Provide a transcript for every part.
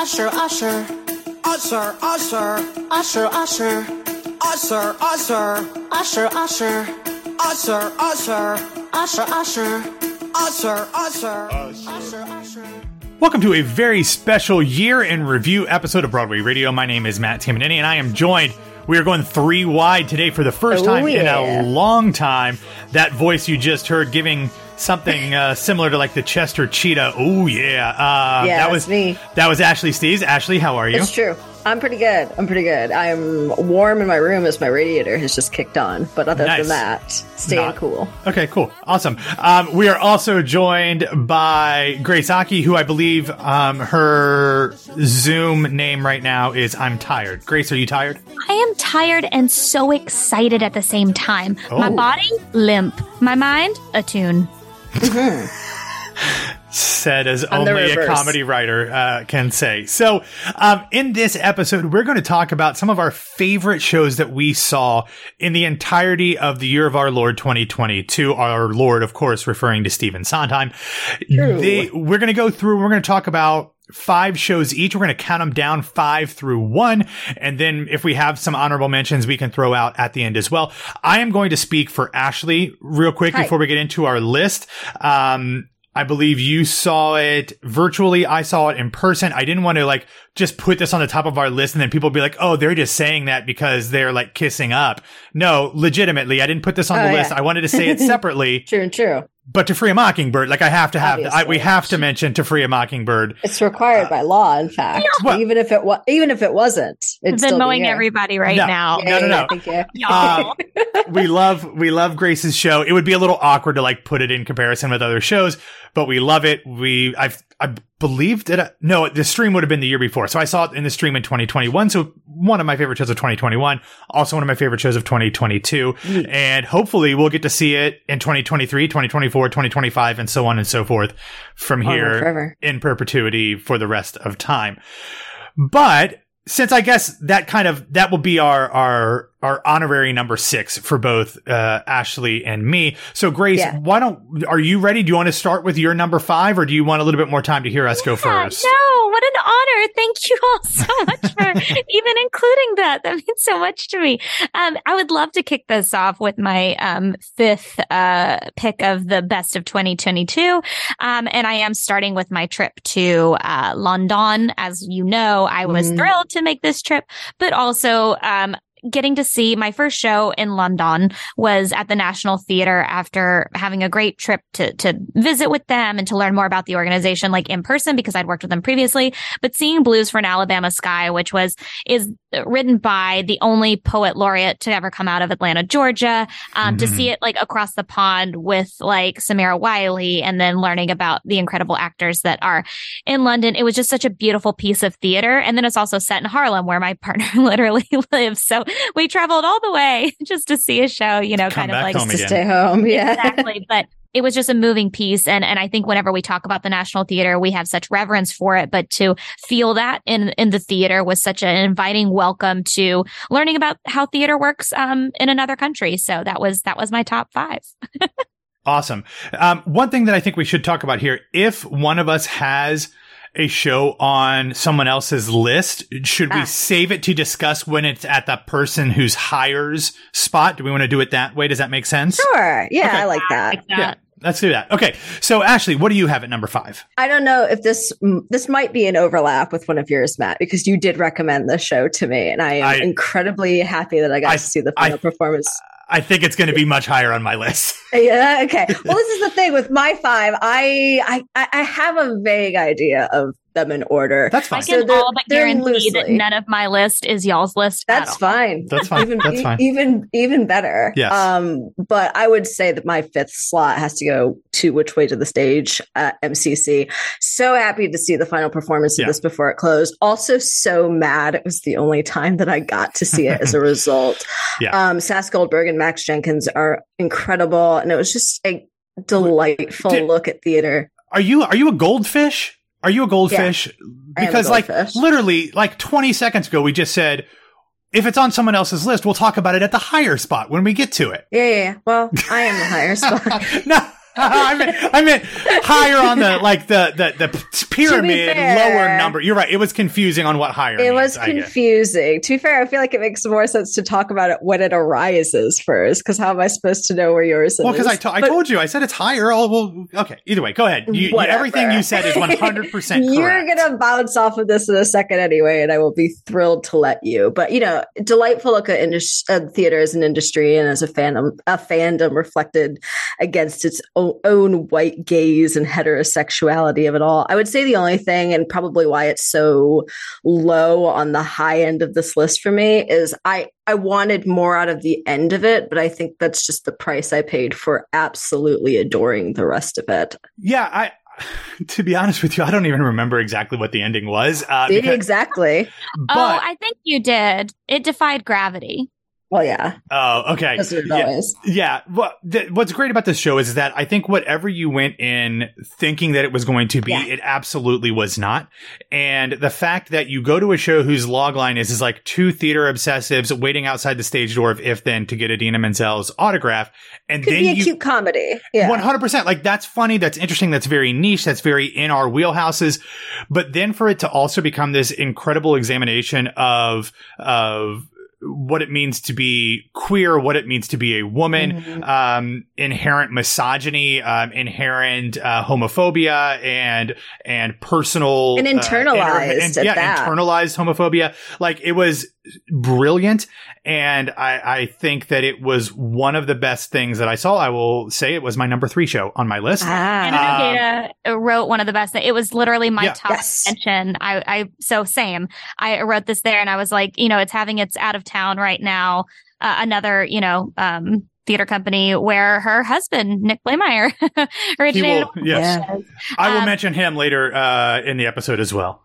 Usher, usher, Usher, usher, usher, usher, usher, usher, usher, usher, usher, usher, usher, usher, usher, usher. usher, usher. Welcome to a very special year in review episode of Broadway Radio. My name is Matt Tamanini, and I am joined. We are going three wide today for the first Oh, time in a long time. That voice you just heard giving something uh, similar to like the Chester Cheetah. Oh yeah, uh, Yeah, that that's was me. That was Ashley Steves. Ashley, how are you? It's true. I'm pretty good. I'm pretty good. I'm warm in my room as my radiator has just kicked on. But other Nice. than that, staying Not- cool. Okay, cool. Awesome. Um, we are also joined by Grace Aki, who I believe um, her Zoom name right now is I'm Tired. Grace, are you tired? I am tired and so excited at the same time. My Oh. body, limp. My mind, attune. Said as only a comedy writer uh, can say. So, um, in this episode, we're going to talk about some of our favorite shows that we saw in the entirety of the year of our Lord 2020. To our Lord, of course, referring to Stephen Sondheim. They, we're going to go through. We're going to talk about five shows each. We're going to count them down five through one. And then if we have some honorable mentions, we can throw out at the end as well. I am going to speak for Ashley real quick Hi. before we get into our list. Um, I believe you saw it virtually. I saw it in person. I didn't want to like just put this on the top of our list and then people be like, oh, they're just saying that because they're like kissing up. No, legitimately, I didn't put this on Oh, the yeah. list. I wanted to say it separately, True and true. But to free a mockingbird, like I have to have, I, we have to mention to free a mockingbird. It's required by law, in uh, fact. Well- even if it was, even if it wasn't, I've it's been mowing the everybody right No. now. No, no, no. Thank you. Y'all. we love we love Grace's show. It would be a little awkward to like put it in comparison with other shows, but we love it. We I've I believe that I, uh, no, the stream would have been the year before. So I saw it in the stream in 2021. So one of my favorite shows of 2021, also one of my favorite shows of 2022, mm. and hopefully we'll get to see it in 2023, 2024, 2025, and so on and so forth from here forever. in perpetuity for the rest of time. But since I guess that kind of that will be our our our honorary number six for both uh, Ashley and me. So Grace, Yeah. why don't are you ready? Do you want to start with your number five, or do you want a little bit more time to hear us go first? No, what an honor. Thank you all so much for even including that. That means so much to me. Um, I would love to kick this off with my um, fifth uh, pick of the best of 2022. Um, and I am starting with my trip to uh, London. As you know, I was Mhm. thrilled to make this trip, but also um, getting to see my first show in London was at the National Theatre after having a great trip to to visit with them and to learn more about the organization like in person because I'd worked with them previously. But seeing Blues for an Alabama Sky which was is written by the only poet laureate to ever come out of Atlanta Georgia um to Mhm. see it like across the pond with like Samira Wiley and then learning about the incredible actors that are in London it was just such a beautiful piece of theater and then it's also set in Harlem where my partner literally lives so we traveled all the way just to see a show, you know, Come kind of back like home To stay home. Yeah. exactly. But it was just a moving piece. And and I think whenever we talk about the National Theater, we have such reverence for it. But to feel that in in the theater was such an inviting welcome to learning about how theater works um in another country. So that was that was my top five. Awesome. Um, one thing that I think we should talk about here: if one of us has a show on someone else's list, should we Ah. save it to discuss when it's at the person who's hires spot? Do we want to do it that way? Does that make sense? Sure. Yeah, Okay. I like that. Like that. Yeah. Let's do that. Okay. So Ashley, what do you have at number five? I don't know if this this might be an overlap with one of yours, Matt, because you did recommend the show to me, and I am I- incredibly happy that I got I- to see the I- final performance. I think it's going to be much higher on my list. Yeah. Okay. Well, this is the thing with my five. I I I have a vague idea of them in order. That's fine. I fine. can So they're- all but they're guarantee that none of my list is y'all's list. at That's all. fine. That's fine. Even, That's fine. Even even better. Yes. Um, but I would say that my fifth slot has to go to Which Way to the Stage at MCC. So happy to see the final performance of Yeah. this before it closed. Also so mad it was the only time that I got to see it as a result. Yeah. Um, Sas Goldberg and Max Jenkins are incredible, and it was just a delightful Did- look at theater. Are you are you a goldfish? Are you a goldfish? I am a Because like literally like 20 seconds ago we just said if it's on someone else's list, we'll talk about it at the higher spot when we get to it. Yeah, yeah. yeah. Well, I am the higher spot. no. I meant I meant higher on the like the the the pyramid fair- lower number. You're right. It was confusing on what higher. It means, was confusing. To be fair, I feel like it makes more sense to talk about it when it arises first. Because how am I supposed to know where yours is? Well, because I, to- I told you, I said it's higher. Oh, well, okay. Either way, go ahead. You, you- everything you said is 100% correct. You're gonna bounce off of this in a second anyway, and I will be thrilled to let you. But you know, delightful look at indus- uh, theater as an industry and as a fandom, a fandom reflected against its own, own white gaze and heterosexuality of it all. I would say the only thing, and probably why it's so low on the high end of this list for me, is I I wanted more out of the end of it, but I think that's just the price I paid for absolutely adoring the rest of it. Yeah, I. To be honest with you, I don't even remember exactly what the ending was. Uh, because- exactly. but oh, I think you did. It defied gravity. Well, yeah, oh, okay. as it Yeah. Yeah. Well, th- what's great about this show is that I think whatever you went in thinking that it was going to be, Yeah. it absolutely was not. And the fact that you go to a show whose logline is, is like two theater obsessives waiting outside the stage door of If Then to get Idina Menzel's autograph. And Could then be a you, cute comedy. Yeah. One hundred percent. Like that's funny. That's interesting. That's very niche. That's very in our wheelhouses. But then for it to also become this incredible examination of of what it means to be queer, what it means to be a woman, Mhm. um, inherent misogyny, um, inherent uh, homophobia, and and personal And uh, internalized and- yeah, that. internalized homophobia. Like it was brilliant, and I, I think that it was one of the best things that I saw. I will say it was my number three show on my list. And Ah. Data wrote one of the best. It was literally my Yeah. top Yes. mention. I, I, so same. I wrote this there and I was like, you know, it's having its out of town right now. Uh, another, you know, um, theater company where her husband, Nick Blaemire, originated. will, yes. Yeah. I will Um, mention him later uh, in the episode as well.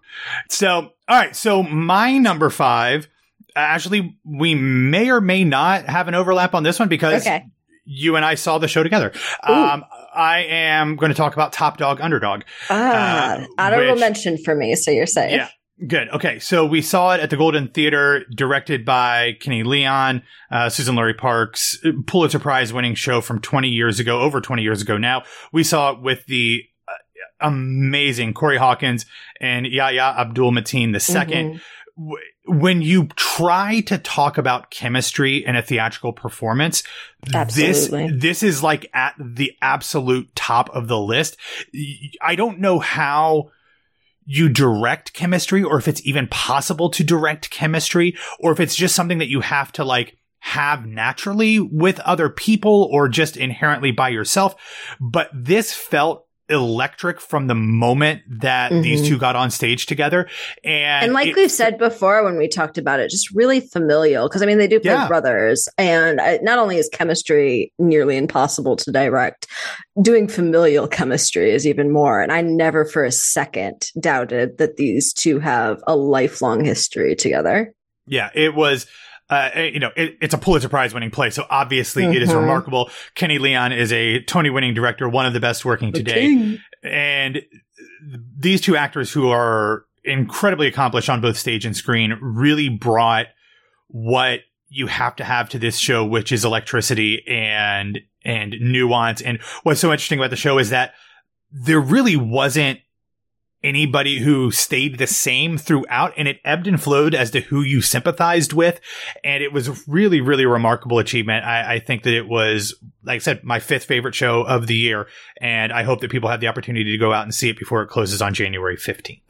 So, all right. So, my number five, actually, we may or may not have an overlap on this one because Okay. you and I saw the show together. Um, I am going to talk about Top Dog Underdog. Ah, Uh, honorable which- mention for me. So you're safe. Yeah. Good. Okay. So we saw it at the Golden Theater, directed by Kenny Leon, uh, Suzan-Lori Parks, Pulitzer Prize winning show from 20 years ago, over 20 years ago now. We saw it with the uh, amazing Corey Hawkins and Yahya Abdul Mateen II. Mhm. When you try to talk about chemistry in a theatrical performance, Absolutely. this this is like at the absolute top of the list. I don't know how you direct chemistry or if it's even possible to direct chemistry or if it's just something that you have to like have naturally with other people or just inherently by yourself. But this felt electric from the moment that these Mhm. two got on stage together. And, And like it- we've said before when we talked about it, just really familial. Because I mean, they do play Yeah. brothers, and uh, not only is chemistry nearly impossible to direct, doing familial chemistry is even more. And I never for a second doubted that these two have a lifelong history together. Yeah, it was. Uh, you know, it, it's a Pulitzer Prize winning play, so obviously it is Mhm. remarkable. Kenny Leon is a Tony winning director, one of the best working today. and these two actors who are incredibly accomplished on both stage and screen really brought what you have to have to this show, which is electricity and and nuance. And what's so interesting about the show is that there really wasn't anybody who stayed the same throughout and it ebbed and flowed as to who you sympathized with. And it was really, really remarkable achievement. I, I think that it was, like I said, my fifth favorite show of the year. And I hope that people have the opportunity to go out and see it before it closes on January 15th.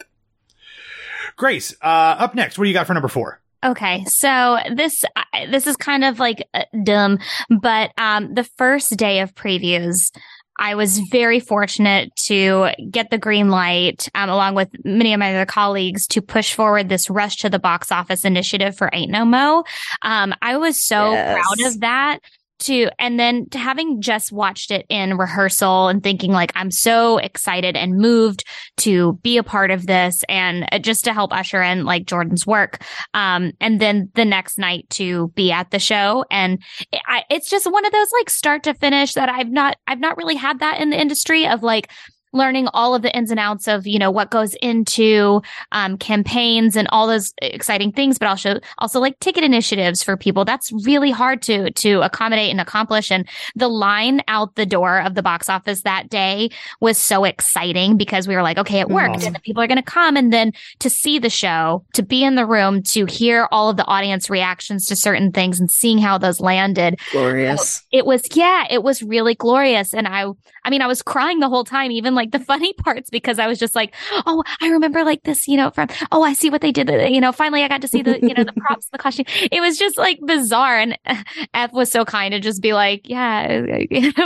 Grace, uh, up next, what do you got for number four? Okay, so this this is kind of like uh, dumb, but um, the first day of previews, I was very fortunate to get the green light, um, along with many of my other colleagues, to push forward this rush to the box office initiative for Ain't No Mo. Um, I was so Yes. proud of that. To and then to having just watched it in rehearsal and thinking like I'm so excited and moved to be a part of this and uh, just to help usher in like Jordan's work um, and then the next night to be at the show. And it, I, it's just one of those like start to finish that I've not, I've not really had that in the industry of like learning all of the ins and outs of, you know, what goes into um, campaigns and all those exciting things, but also also like ticket initiatives for people. That's really hard to to accommodate and accomplish. And the line out the door of the box office that day was so exciting because we were like, okay, it worked, and the people are going to come, and then to see the show, to be in the room, to hear all of the audience reactions to certain things, and seeing how those landed Glorious. it was yeah it was really glorious and i i mean i was crying the whole time even like the funny parts because i was just like oh i remember like this you know from oh i see what they did you know finally i got to see the you know the props the costume it was just like bizarre and f was so kind to just be like yeah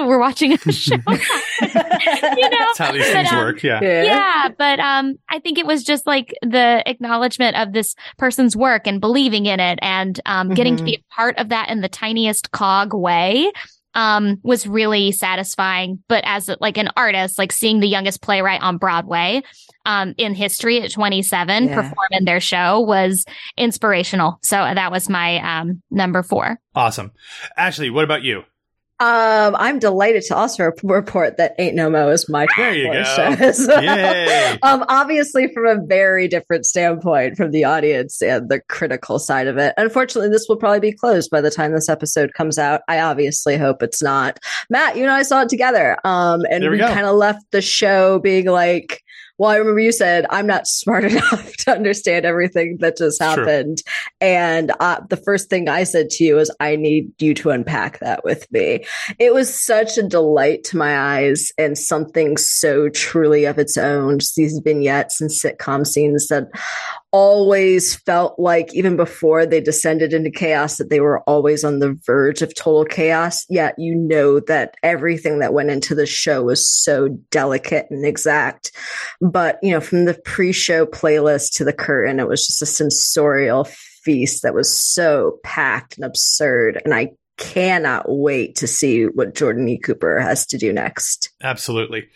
we're watching a show you know That's how these But, things um, work. Yeah. yeah, but um, I think it was just like the acknowledgement of this person's work and believing in it, and um, getting to be a part of that in the tiniest cog way. Um, was really satisfying, but as like an artist, like seeing the youngest playwright on Broadway, um, in history at 27 Yeah. perform in their show was inspirational. So that was my um number four. Awesome. Ashley, what about you? Um, I'm delighted to also report that Ain't No Mo is my There you go. Yay. um, obviously from a very different standpoint from the audience and the critical side of it. Unfortunately, this will probably be closed by the time this episode comes out. I obviously hope it's not. Matt, you and I saw it together. Um, and There we we, kind of left the show being like, well, I remember you said I'm not smart enough to understand everything that just happened, and uh, the first thing I said to you was, "I need you to unpack that with me." It was such a delight to my eyes, and something so truly of its own. Just these vignettes and sitcom scenes that always felt like, even before they descended into chaos, that they were always on the verge of total chaos. Yet you know that everything that went into the show was so delicate and exact. But, you know, from the pre show playlist to the curtain, it was just a sensorial feast that was so packed and absurd. And I cannot wait to see what Jordan E. Cooper has to do next. Absolutely.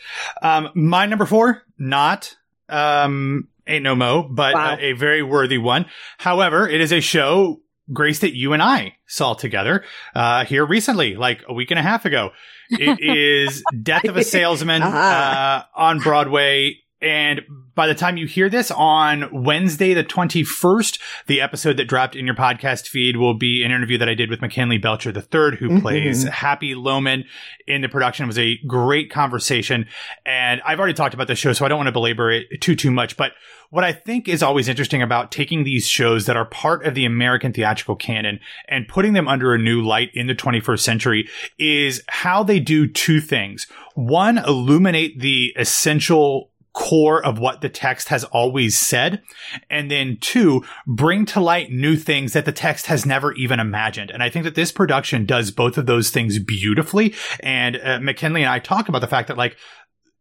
Um, my number four, not um, Ain't No Mo, but Wow. uh, a very worthy one. However, it is a show, Grace, that you and I saw together uh, here recently, like a week and a half ago. It is Death of a Salesman Ah. uh, on Broadway. And by the time you hear this on Wednesday, the 21st, the episode that dropped in your podcast feed will be an interview that I did with McKinley Belcher III, who Mhm. plays Happy Loman in the production. It was a great conversation. And I've already talked about the show, so I don't want to belabor it too, too much. But what I think is always interesting about taking these shows that are part of the American theatrical canon and putting them under a new light in the 21st century is how they do two things. One, illuminate the essential core of what the text has always said. And then two, bring to light new things that the text has never even imagined. And I think that this production does both of those things beautifully. And uh, McKinley and I talk about the fact that like,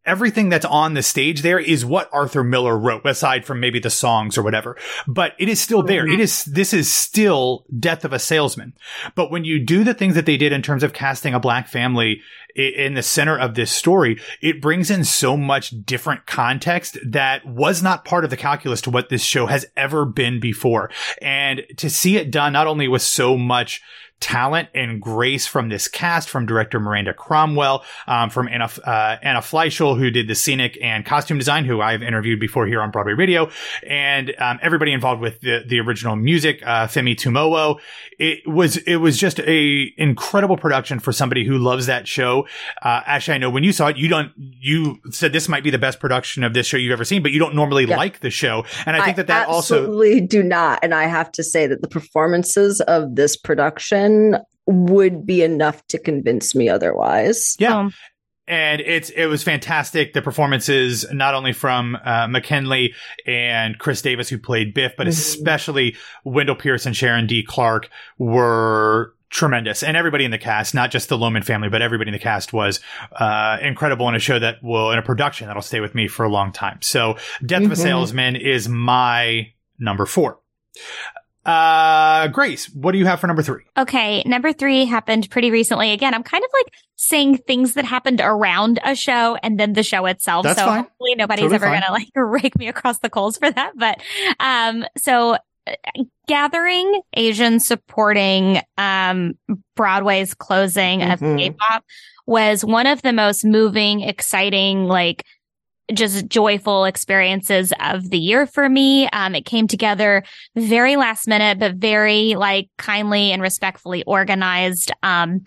everything that's on the stage there is what Arthur Miller wrote, aside from maybe the songs or whatever. But it is still there. Mm-hmm. It is, this is still Death of a Salesman. But when you do the things that they did in terms of casting a black family in the center of this story, it brings in so much different context that was not part of the calculus to what this show has ever been before. And to see it done not only with so much talent and grace from this cast, from director Miranda Cromwell, um, from Anna, uh, Anna Fleischle, who did the scenic and costume design, who I've interviewed before here on Broadway Radio, and um, everybody involved with the, the original music, uh, Femi Temowo. It was it was just a incredible production for somebody who loves that show. Uh, Ashley, I know when you saw it, you don't you said this might be the best production of this show you've ever seen, but you don't normally Yeah. like the show, and I think that that also absolutely do not. And I have to say that the performances of this production would be enough to convince me otherwise. Yeah. Um, and it's it was fantastic. The performances, not only from uh, McKinley and Chris Davis, who played Biff, but Mhm. especially Wendell Pierce and Sharon D. Clarke, were tremendous. And everybody in the cast, not just the Loman family, but everybody in the cast was uh, incredible in a show that will, in a production that'll stay with me for a long time. So, Death of a Mhm. Salesman is my number four. Uh, Grace, what do you have for number three? Okay, number three happened pretty recently. Again, I'm kind of like saying things that happened around a show and then the show itself. That's so fine. hopefully nobody's Totally ever fine. gonna like rake me across the coals for that. But um, so uh, gathering Asian supporting um Broadway's closing of Mhm. K-pop was one of the most moving, exciting, like just joyful experiences of the year for me. Um, it came together very last minute, but very like kindly and respectfully organized. Um,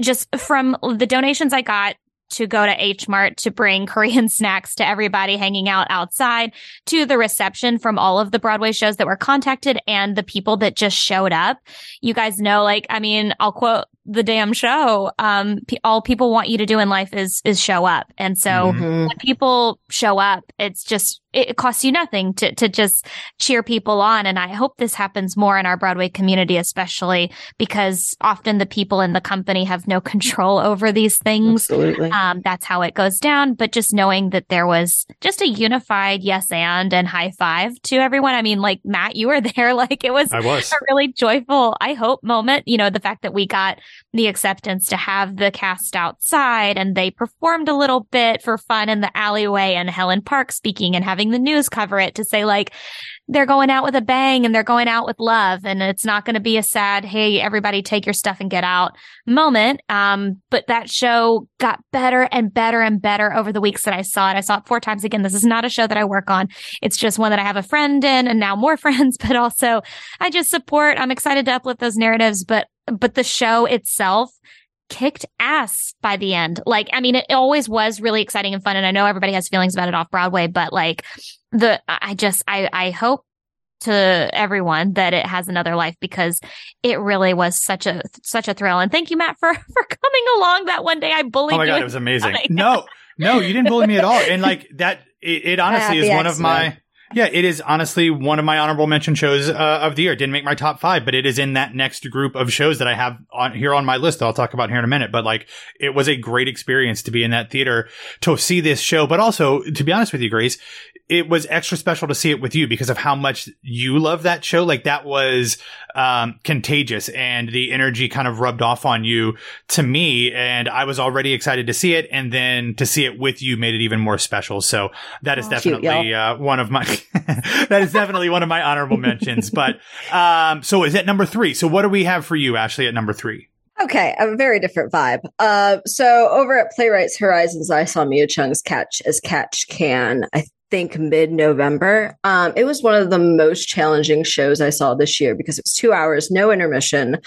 just from the donations I got to go to H Mart to bring Korean snacks to everybody hanging out outside, to the reception from all of the Broadway shows that were contacted and the people that just showed up. You guys know, like, I mean, I'll quote the damn show. Um, p- all people want you to do in life is is show up, and so Mhm. when people show up, it's just it costs you nothing to to just cheer people on. And I hope this happens more in our Broadway community, especially because often the people in the company have no control over these things. Absolutely. Um, that's how it goes down. But just knowing that there was just a unified yes and and high five to everyone. I mean, like Matt, you were there. Like it was I was. a really joyful, I hope, moment. You know, the fact that we got the acceptance to have the cast outside and they performed a little bit for fun in the alleyway and Helen Park speaking and having the news cover it to say like, they're going out with a bang and they're going out with love and it's not going to be a sad, hey, everybody take your stuff and get out moment. Um, but that show got better and better and better over the weeks that I saw it. I saw it four times again. This is not a show that I work on. It's just one that I have a friend in and now more friends, but also I just support. I'm excited to uplift those narratives, but, but the show itself kicked ass by the end. Like, I mean, it always was really exciting and fun. And I know everybody has feelings about it off Broadway, but like the, I just, I, I hope to everyone that it has another life because it really was such a, such a thrill. And thank you, Matt, for, for coming along that one day. I bullied Oh my you. god, it was amazing. No, no, you didn't bully me at all. And like that, it, it honestly is Happy one of my. Yeah, it is honestly one of my honorable mention shows uh, of the year. It didn't make my top five, but it is in that next group of shows that I have on here on my list. That I'll talk about here in a minute. But like, it was a great experience to be in that theater to see this show. But also, to be honest with you, Grace, it was extra special to see it with you because of how much you love that show. Like that was um, contagious, and the energy kind of rubbed off on you to me. And I was already excited to see it, and then to see it with you made it even more special. So that is Oh, definitely uh, one of my that is definitely one of my honorable mentions. But um, so is it number three? So what do we have for you, Ashley, at number three? Okay, a very different vibe. Uh, so over at Playwrights Horizons, I saw Mia Chung's Catch as Catch Can. I think mid November. Um, it was one of the most challenging shows I saw this year because it was two hours, no intermission,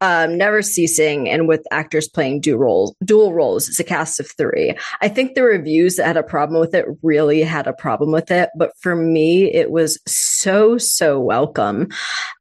um, never ceasing, and with actors playing dual roles. Dual roles. It's a cast of three. I think the reviews that had a problem with it really had a problem with it, but for me, it was so so welcome.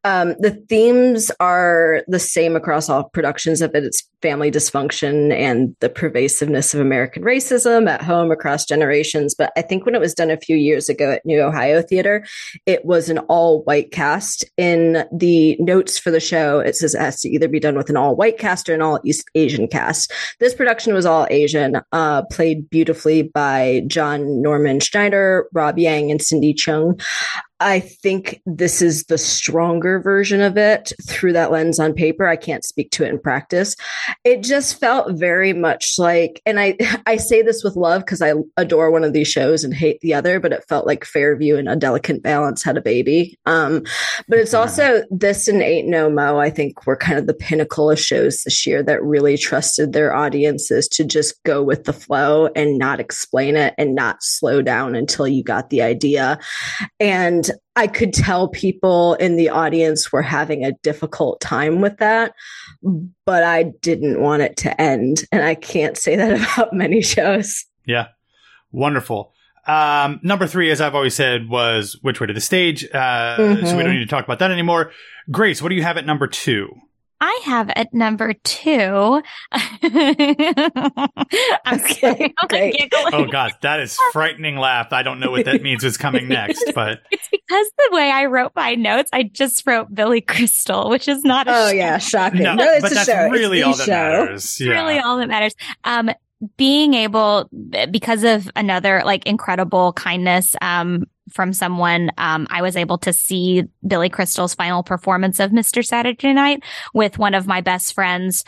Um, the themes are the same across all productions of it. It's family dysfunction and the pervasiveness of American racism at home across generations. But I think when it was done a few years ago at New Ohio Theater, it was an all white cast. In the notes for the show, it says it has to either be done with an all white cast or an all East Asian cast. This production was all Asian, uh, played beautifully by John Norman Schneider, Rob Yang, and Cindy Cheung. I think this is the stronger version of it through that lens on paper. I can't speak to it in practice. It just felt very much like, and I I say this with love because I adore one of these shows and hate the other, but it felt like Fairview and A Delicate Balance had a baby. Um, but it's also this and Ain't No Mo. I think were kind of the pinnacle of shows this year that really trusted their audiences to just go with the flow and not explain it and not slow down until you got the idea. And I could tell people in the audience were having a difficult time with that, but I didn't want it to end. And I can't say that about many shows. Yeah. Wonderful. Um, number three, as I've always said, was Which Way to the Stage. Uh, So we don't need to talk about that anymore. Grace, what do you have at number two? I have at number two. I'm Okay, sorry, I'm giggling. Oh, God, that is frightening laugh. I don't know what that means is coming next, but It's because the way I wrote my notes, I just wrote Billy Crystal, which is not a Oh, show. yeah. Shocking. no, No, it's but a that's show. really it's all the that show. matters. Yeah. really all that matters. Um, being able, because of another like incredible kindness, um, from someone, um, I was able to see Billy Crystal's final performance of Mr. Saturday Night with one of my best friends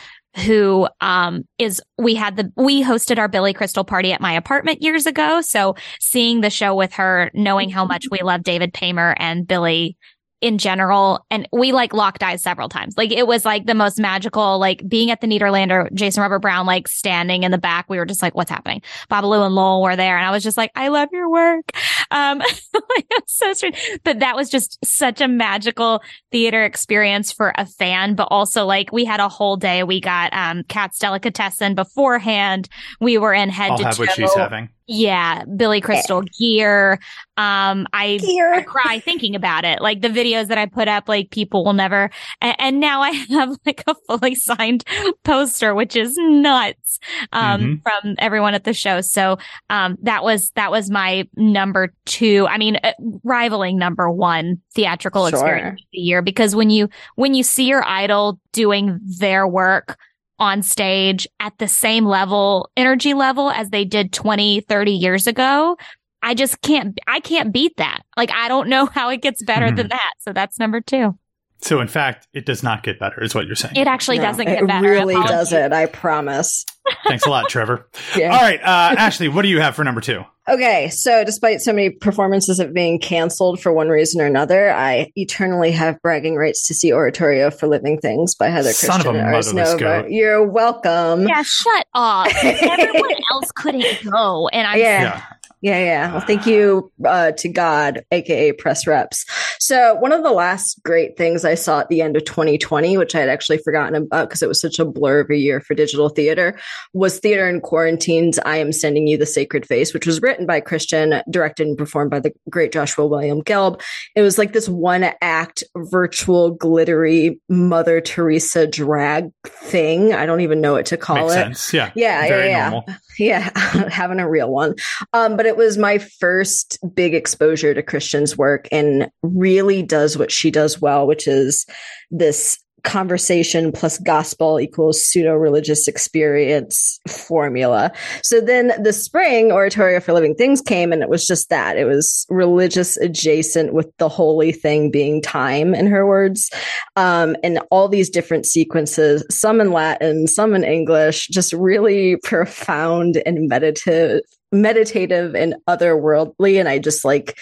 who, um, is, we had the, we hosted our Billy Crystal party at my apartment years ago. So seeing the show with her, knowing how much we love David Paymer and Billy, in general. And we like locked eyes several times. Like it was like the most magical, like being at the Nederlander, Jason Robert Brown, like standing in the back. We were just like, what's happening? Babaloo and Lowell were there. And I was just like, I love your work. Um, so strange. But that was just such a magical theater experience for a fan. But also like we had a whole day. We got, um, Katz's Delicatessen beforehand. We were in head I'll to have what toe. she's having. Yeah, Billy Crystal gear. Um, I, Gear. I cry thinking about it. Like the videos that I put up, like people will never. And, and now I have like a fully signed poster, which is nuts. Um, from everyone at the show. So, um, that was that was my number two. I mean, uh, rivaling number one theatrical Sure. experience of the year because when you when you see your idol doing their work on stage at the same level, energy level as they did 20, 30 years ago. I just can't, I can't beat that. Like, I don't know how it gets better Mhm. than that. So that's number two. So in fact, it does not get better, is what you're saying. It actually No, doesn't get it better. really doesn't. I promise. Thanks a lot, Trevor. Yeah. All right, uh, Ashley, what do you have for number two? Okay, so despite so many performances of being canceled for one reason or another, I eternally have bragging rights to see Oratorio for Living Things by Heather Son of a Christian motherless Nova. goat. You're welcome. Yeah, shut up. Everyone else couldn't go. And I'm Yeah. Yeah. Yeah, yeah. Well, thank you uh, to God, aka press reps. So, one of the last great things I saw at the end of 2020, which I had actually forgotten about because it was such a blur of a year for digital theater, was Theater in Quarantine's I Am Sending You the Sacred Face, which was written by Christian, directed and performed by the great Joshua William Gelb. It was like this one act, virtual, glittery Mother Teresa drag thing. I don't even know what to call Makes it. sense. Yeah. Yeah, Very yeah, yeah. normal. Yeah, having a real one. Um, but it was my first big exposure to Christian's work and really does what she does well, which is this conversation plus gospel equals pseudo religious experience formula. So then the spring oratorio for living things came and it was just that. It was religious adjacent with the holy thing being time in her words. Um, and all these different sequences, some in Latin, some in English, just really profound and meditative meditative and otherworldly and i just like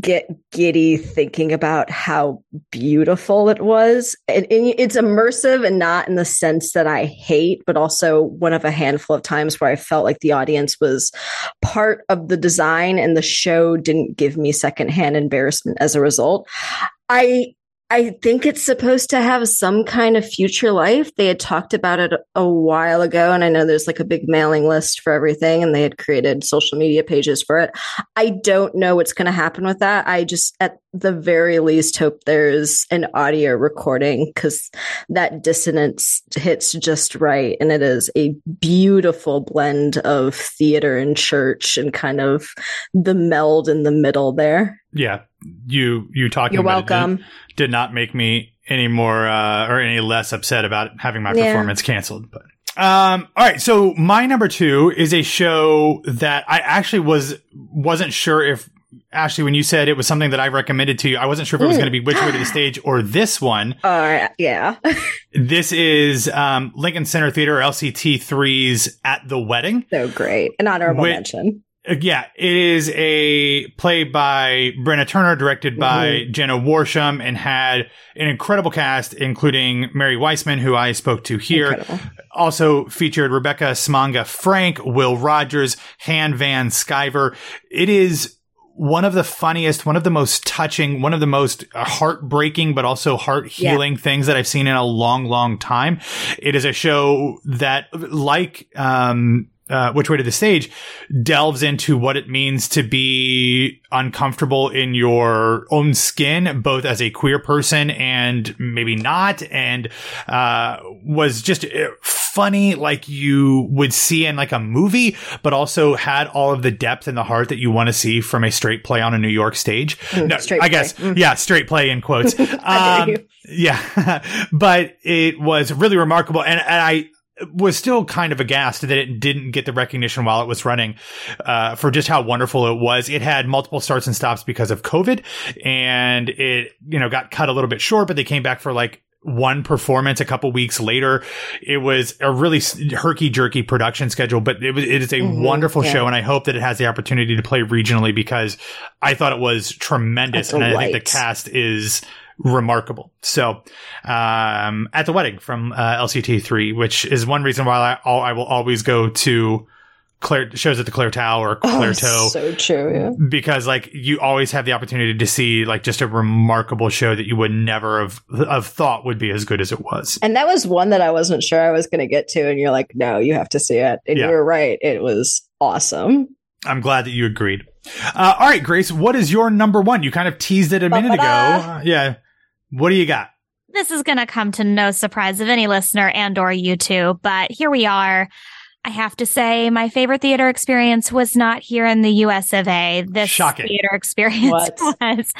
get giddy thinking about how beautiful it was. And, and it's immersive and not in the sense that i hate but also one of a handful of times where i felt like the audience was part of the design and the show didn't give me secondhand embarrassment as a result. I I think it's supposed to have some kind of future life. They had talked about it a while ago, and I know there's like a big mailing list for everything, and they had created social media pages for it. I don't know what's going to happen with that. I just, at the very least, hope there's an audio recording because that dissonance hits just right. And it is a beautiful blend of theater and church and kind of the meld in the middle there. Yeah. You you talking You're about it did- welcome. did not make me any more uh, or any less upset about having my Yeah. performance canceled. But um, all right, so my number two is a show that I actually was wasn't sure if Ashley, when you said it was something that I recommended to you, I wasn't sure if it was Mm. going to be which way to the stage or this one. Uh, yeah. This is um, Lincoln Center Theater LCT 3's At the Wedding. so great. An honorable Wait- mention. Uh, yeah, it is a play by Bryna Turner, directed by Jenna Worsham, and had an incredible cast, including Mary Wiseman, who I spoke to here. Incredible. Also featured Rebecca S'manga Frank, Will Rogers, Han Van Sciver. It is one of the funniest, one of the most touching, one of the most heartbreaking, but also heart healing things that I've seen in a long, long time. It is a show that, like, um, uh, which way to the stage delves into what it means to be uncomfortable in your own skin, both as a queer person and maybe not, and uh, was just uh, funny like you would see in like a movie, but also had all of the depth and the heart that you want to see from a straight play on a New York stage. Mm, no, straight I guess. Mm. yeah, straight play in quotes. Um, yeah, but it was really remarkable, and, and I was still kind of aghast that it didn't get the recognition while it was running uh, for just how wonderful it was. It had multiple starts and stops because of COVID, and it you know got cut a little bit short, but they came back for like one performance a couple weeks later. It was a really herky jerky production schedule, but it was it is a Mhm, wonderful yeah. show, and I hope that it has the opportunity to play regionally because I thought it was tremendous, and I think the cast is remarkable. So, um, at the wedding from uh, LCT three, which is one reason why I, I will always go to Claire shows at the Claire Tao or Claire Toe Oh, so true. Yeah. because like you always have the opportunity to see like just a remarkable show that you would never have, have thought would be as good as it was. And that was one that I wasn't sure I was going to get to. And you're like, no, you have to see it. And Yeah. you were right. It was awesome. I'm glad that you agreed. Uh, all right, Grace, what is your number one? You kind of teased it a minute ago. Ba-ba-da. Uh, yeah. What do you got? This is going to come to no surprise of any listener and or you two, but here we are. I have to say my favorite theater experience was not here in the US of A. This Shocking. theater experience What? was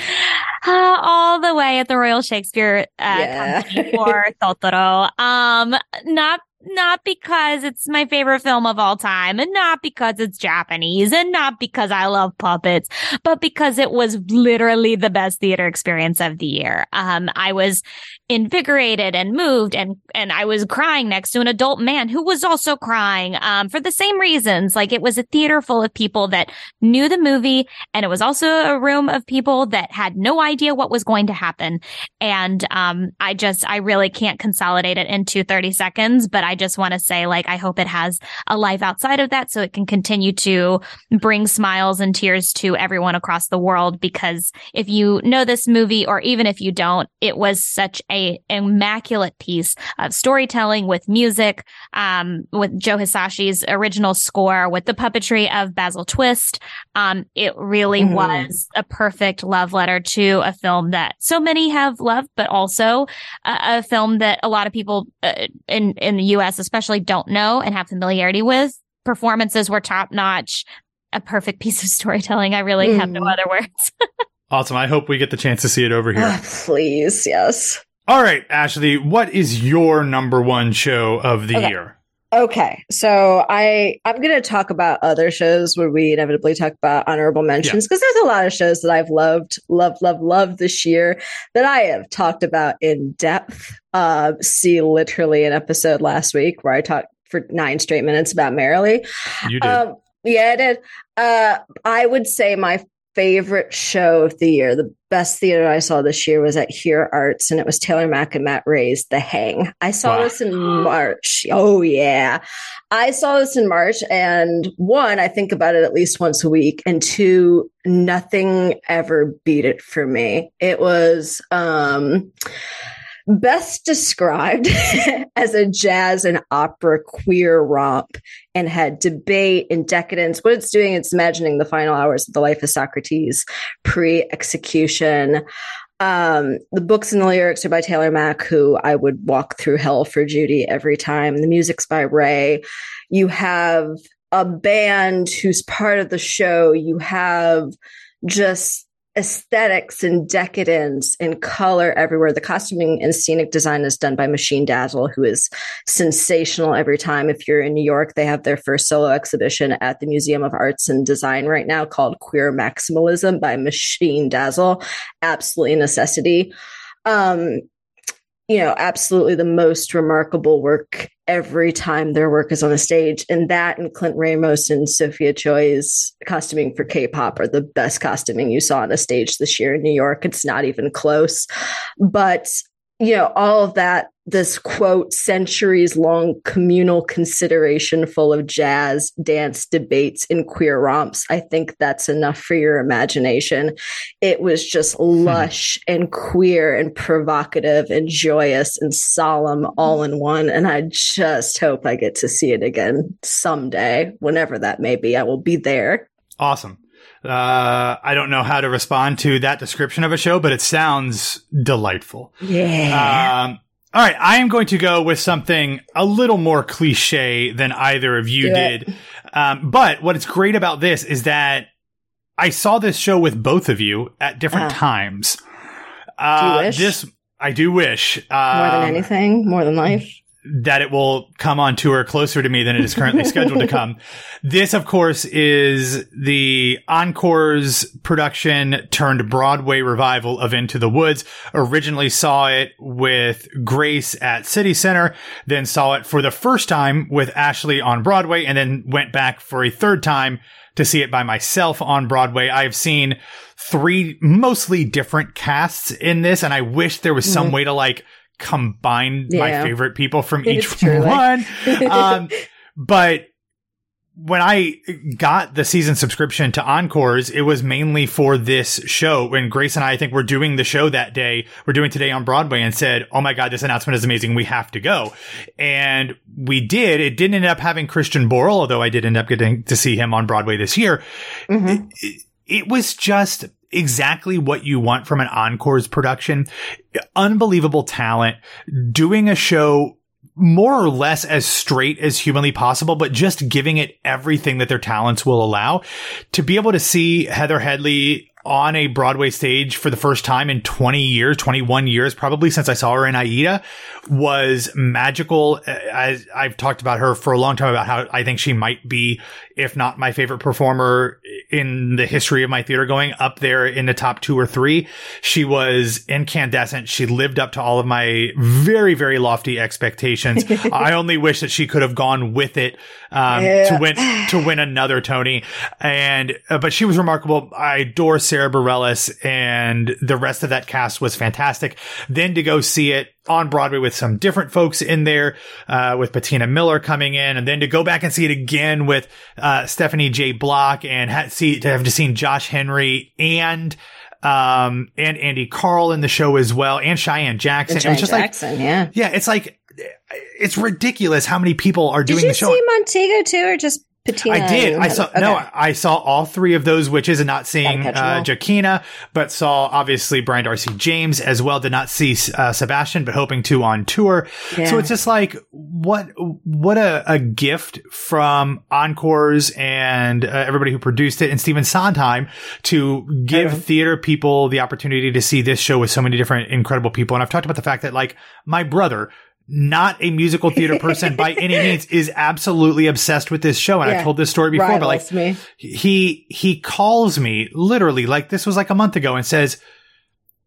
uh, all the way at the Royal Shakespeare uh, Yeah. Company for Totoro. Um, not not because it's my favorite film of all time and not because it's Japanese and not because I love puppets, but because it was literally the best theater experience of the year. Um, I was invigorated and moved and, and I was crying next to an adult man who was also crying, um, for the same reasons. Like it was a theater full of people that knew the movie and it was also a room of people that had no idea what was going to happen. And, um, I just, I really can't consolidate it into 30 seconds, but I just want to say, like, I hope it has a life outside of that so it can continue to bring smiles and tears to everyone across the world. Because if you know this movie, or even if you don't, it was such a immaculate piece of storytelling with music, um, with Joe Hisaishi's original score, with the puppetry of Basil Twist. Um, it really Mhm. was a perfect love letter to a film that so many have loved, but also a, a film that a lot of people uh, in in the U.S. especially don't know and have familiarity with. Performances were top notch. A perfect piece of storytelling. I really have no Mhm. other words. Awesome. I hope we get the chance to see it over here. Ah, please. Yes. All right, Ashley, what is your number one show of the Okay. year? Okay, so I I'm going to talk about other shows where we inevitably talk about honorable mentions because there's a lot of shows that I've loved, loved, loved, loved this year that I have talked about in depth. Uh, see, literally an episode last week where I talked for nine straight minutes about Merrily. You did. Um, yeah, I did. Uh, I would say my favorite show of the year, the best theater I saw this year was at Here Arts, and it was Taylor Mac and Matt Ray's The Hang. I saw Wow. this in March. Oh yeah, I saw this in March, and one, I think about it at least once a week, and two, nothing ever beat it for me. It was um best described as a jazz and opera queer romp and had debate and decadence. What it's doing, it's imagining the final hours of the life of Socrates pre execution. Um, the books and the lyrics are by Taylor Mac, who I would walk through hell for Judy every time. The music's by Ray. You have a band who's part of the show. You have just aesthetics and decadence and color everywhere. The costuming and scenic design is done by Machine Dazzle, who is sensational every time. If you're in New York, they have their first solo exhibition at the Museum of Arts and Design right now called Queer Maximalism by Machine Dazzle. Absolutely necessity. Um, you know, absolutely the most remarkable work every time their work is on the stage. And that and Clint Ramos and Sophia Choi's costuming for K-pop are the best costuming you saw on a stage this year in New York. It's not even close. But you know, all of that, this quote, centuries long communal consideration full of jazz, dance, debates, and queer romps. I think that's enough for your imagination. It was just hmm. lush and queer and provocative and joyous and solemn all in one. And I just hope I get to see it again someday, whenever that may be. I will be there. Awesome. Uh, I don't know how to respond to that description of a show, but it sounds delightful. Yeah. Um, all right, I am going to go with something a little more cliche than either of you Do did. Um, but what's great about this is that I saw this show with both of you at different Ah. times. Uh, wish? This I do wish. Uh more than Um, anything, more than life. That it will come on tour closer to me than it is currently scheduled to come. This, of course, is the Encore's production turned Broadway revival of Into the Woods. Originally saw it with Grace at City Center, then saw it for the first time with Ashley on Broadway, and then went back for a third time to see it by myself on Broadway. I've seen three mostly different casts in this, and I wish there was some mm-hmm. way to like combine my favorite people from each true, one. like- um, but when I got the season subscription to Encores, it was mainly for this show. When Grace and I, I think, were doing the show that day, we're doing today on Broadway and said, Oh my God, this announcement is amazing. We have to go. And we did. It didn't end up having Christian Borle, although I did end up getting to see him on Broadway this year. Mhm. It, it was just exactly what you want from an Encores production. Unbelievable talent, doing a show more or less as straight as humanly possible, but just giving it everything that their talents will allow. To be able to see Heather Headley on a Broadway stage for the first time in 20 years, 21 years, probably since I saw her in Aida was magical. I, I've talked about her for a long time about how I think she might be, if not my favorite performer in the history of my theater going up there in the top two or three. She was incandescent. She lived up to all of my very, very lofty expectations. I only wish that she could have gone with it, um, Yeah. to win, to win another Tony. And, uh, but she was remarkable. I adore Sarah Bareilles and the rest of that cast was fantastic. Then to go see it on Broadway with some different folks in there, uh, with Patina Miller coming in, and then to go back and see it again with uh, Stephanie J. Block and ha- see to have to seen Josh Henry and um and Andy Karl in the show as well, and Cheyenne Jackson. And it was just like yeah. yeah, it's like it's ridiculous how many people are doing Did you the show. see Montego too, or just Patina? I did. I saw Heather? no. I saw all three of those witches, and not seeing Gotta catch 'em uh. Jakina, but saw obviously Brian Darcy James as well. Did not see uh, Sebastian, but hoping to on tour. So it's just like what what a, a gift from Encores and uh, everybody who produced it, and Stephen Sondheim to give theater people the opportunity to see this show with so many different incredible people. And I've talked about the fact that like my brother. Not a musical theater person by any means is absolutely obsessed with this show. And Yeah. I've told this story before, but like me. he he calls me literally like this was like a month ago and says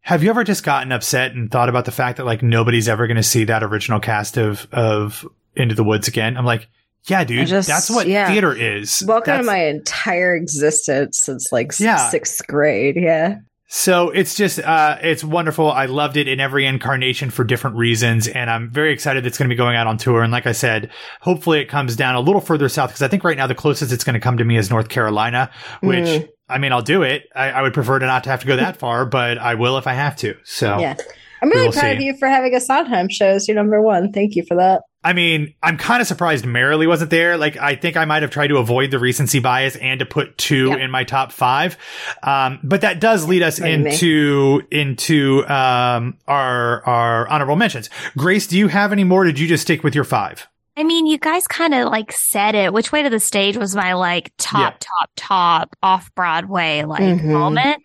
have you ever just gotten upset and thought about the fact that like nobody's ever going to see that original cast of of into the woods again i'm like yeah dude just- that's what yeah. theater is Welcome That's- to my entire existence since like Yeah. sixth grade. Yeah. So it's just uh it's wonderful i loved it in every incarnation for different reasons and i'm very excited that it's going to be going out on tour and like i said hopefully it comes down a little further south because i think right now the closest it's going to come to me is north carolina which Mm. i mean i'll do it I, I would prefer to not to have to go that far but i will if i have to so Yeah. I'm really proud of you for having a Sondheim show as your number one. Thank you for that. I mean, I'm kind of surprised Merrily wasn't there. Like, I think I might have tried to avoid the recency bias and to put two Yep. in my top five. Um, but that does lead us Right, me. into, into, um, our, our honorable mentions. Grace, do you have any more? Or did you just stick with your five? I mean, you guys kind of like said it. Which way to the stage was my like top, top, top off Broadway like Mhm. moment.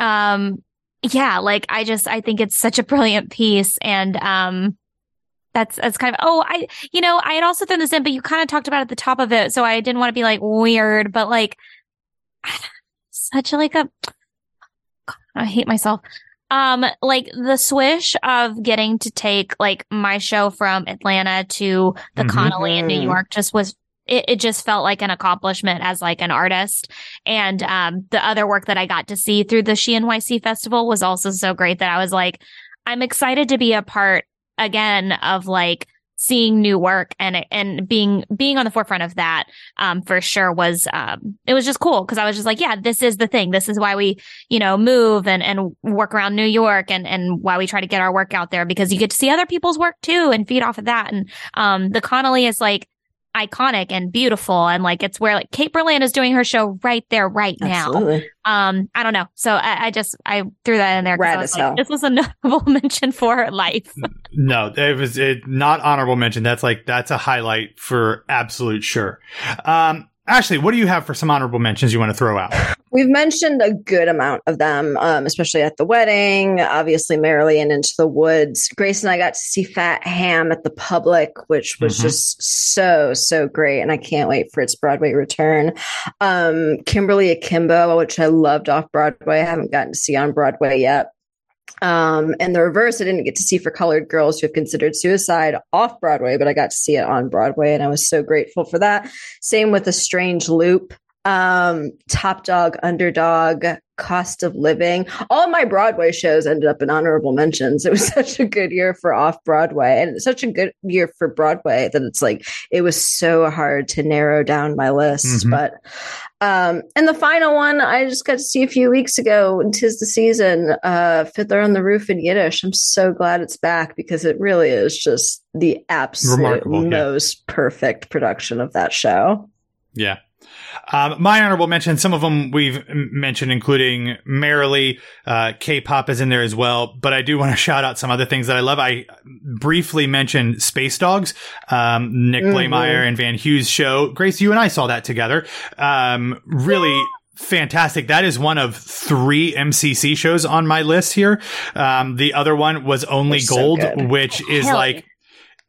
Um, yeah, like I just I think it's such a brilliant piece, and um, that's that's kind of oh I you know I had also thrown this in, but you kind of talked about it at the top of it, so I didn't want to be like weird, but like such a, like a I hate myself. Um, like the swish of getting to take like my show from Atlanta to the Mhm. Connelly in New. York just was it, it just felt like an accomplishment as like an artist. And um the other work that I got to see through the She NYC festival was also so great that I was like, I'm excited to be a part again of like seeing new work and and being being on the forefront of that um for sure was um it was just cool because I was just like yeah this is the thing. This is why we you know move and and work around New York and and why we try to get our work out there because you get to see other people's work too and feed off of that. And um the Connelly is like iconic and beautiful and like it's where like Kate Berlant is doing her show right there right now Absolutely. um I don't know so I, I just I threw that in there 'cause Rad I was as like, hell. this was a notable mention for life No, it was it, not honorable mention. That's like, that's a highlight for absolute sure. Um, Ashley, what do you have for some honorable mentions you want to throw out? We've mentioned a good amount of them, um, especially at the wedding, obviously Merrily and Into the Woods. Grace and I got to see Fat Ham at the public, which was Mhm. just so, so great. And I can't wait for its Broadway return. Um, Kimberly Akimbo, which I loved off Broadway. I haven't gotten to see on Broadway yet. Um, and the reverse, I didn't get to see for colored girls who have considered suicide off Broadway, but I got to see it on Broadway, and I was so grateful for that. Same with a strange loop, um, Top Dog, Underdog, Cost of Living. All my Broadway shows ended up in honorable mentions. It was such a good year for off Broadway, and such a good year for Broadway that it's like it was so hard to narrow down my list, Mhm. but. Um, and the final one I just got to see a few weeks ago, and tis the season, uh, Fiddler on the Roof in Yiddish. I'm so glad it's back because it really is just the absolute Remarkable, yeah. most perfect production of that show. Yeah. Um, my honorable mention, some of them we've mentioned, including Merrily, uh, K-pop is in there as well. But I do want to shout out some other things that I love. I briefly mentioned Space Dogs, um, Nick Mhm. Blaemire and Van Hughes show. Grace, you and I saw that together. Um, really. Fantastic. That is one of three MCC shows on my list here. Um, the other one was Only so Gold, good. which is Hell like,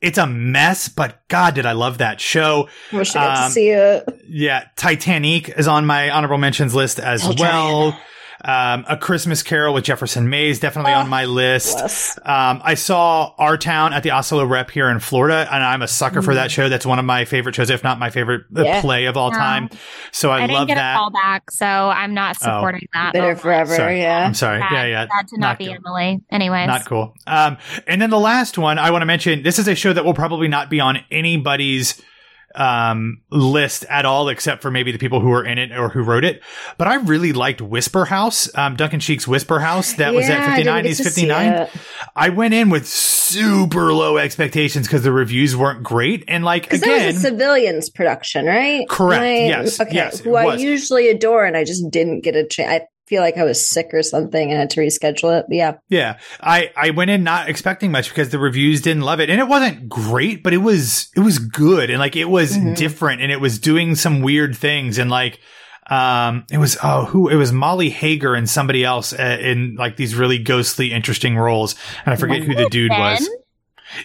it's a mess, but God, did I love that show. Wish I got Um, to see it. Yeah, Titanic is on my honorable mentions list as Oh, well. Um, a Christmas Carol with Jefferson Mays definitely Oh, on my list. Bless. Um, I saw Our Town at the Asolo Rep here in Florida, and I'm a sucker for Mm. that show. That's one of my favorite shows, if not my favorite uh, Yeah. play of all Yeah. time. So I, I, didn't love get that. a call back, so I'm not supporting that. Bitter Oh, forever, Sorry. yeah. I'm sorry. Sad, Yeah, yeah. sad to not, Not be good. Emily. Anyways, Not cool. Um, and then the last one I want to mention. This is a show that will probably not be on anybody's um list at all except for maybe the people who were in it or who wrote it but i really liked whisper house um duncan sheik's whisper house that was at 59 didn't he's 59 i went in with super low expectations because the reviews weren't great and like Because that again was a civilians production, right? Correct. Right? Yes. Okay. Yes, Who I usually adore, and I just didn't get a chance. I feel like I was sick or something and had to reschedule it. But yeah, Yeah, I I went in not expecting much because the reviews didn't love it, and it wasn't great, but it was it was good, and like it was Mhm. different, and it was doing some weird things, and like um it was oh who it was Molly Hager and somebody else uh, in like these really ghostly interesting roles, and I forget who the dude Ben? was.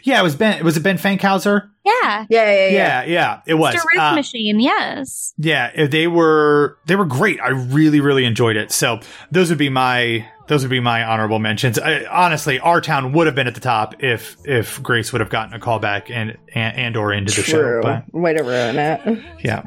Yeah, it was Ben. Was it Ben Fankhauser? Yeah, yeah, yeah, yeah. Yeah, yeah, it was. Mr. Ruth Uh, Machine. Yes. yeah, they were they were great. I really really enjoyed it. So those would be my those would be my honorable mentions. I, honestly, our town would have been at the top if if Grace would have gotten a call back and and, and or into the show. But Way to ruin it. yeah.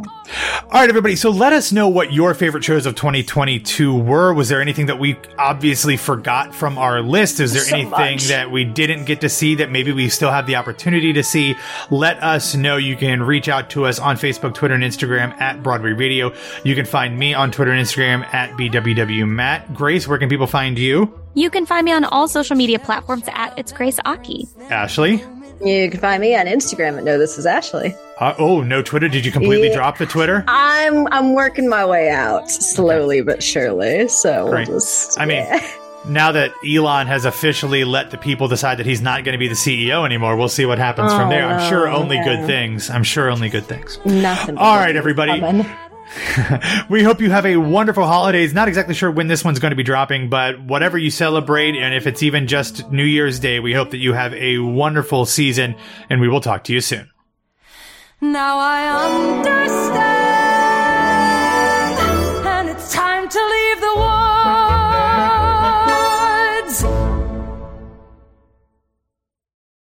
All right, everybody. So let us know what your favorite shows of 2022 were. Was there anything that we obviously forgot from our list? Is there So anything much. that we didn't get to see that maybe we still have the opportunity to see? Let us know. You can reach out to us on Facebook, Twitter, and Instagram at Broadway Radio. You can find me on Twitter and Instagram at BWWMatt. Grace, where can people find you? You can find me on all social media platforms at It's Grace Aki. Ashley? You can find me on Instagram at No This Is Ashley. Uh, oh, no Twitter. Did you completely Yeah. drop the Twitter? I'm I'm working my way out slowly but surely. So we'll just. I mean, now that Elon has officially let the people decide that he's not going to be the CEO anymore, we'll see what happens from Oh, there. I'm sure no, only good things. I'm sure only good things. nothing. All right, everybody. coming. We hope you have a wonderful holidays. Not exactly sure when this one's going to be dropping, but whatever you celebrate, and if it's even just New Year's Day, we hope that you have a wonderful season, and we will talk to you soon. Now I understand.